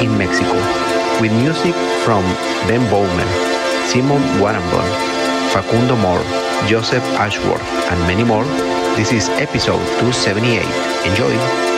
in Mexico, with music from Ben Böhmer, Simon Vuarambon, Facundo Mohrr, Joseph Ashworth, and many more. This is episode 278. Enjoy!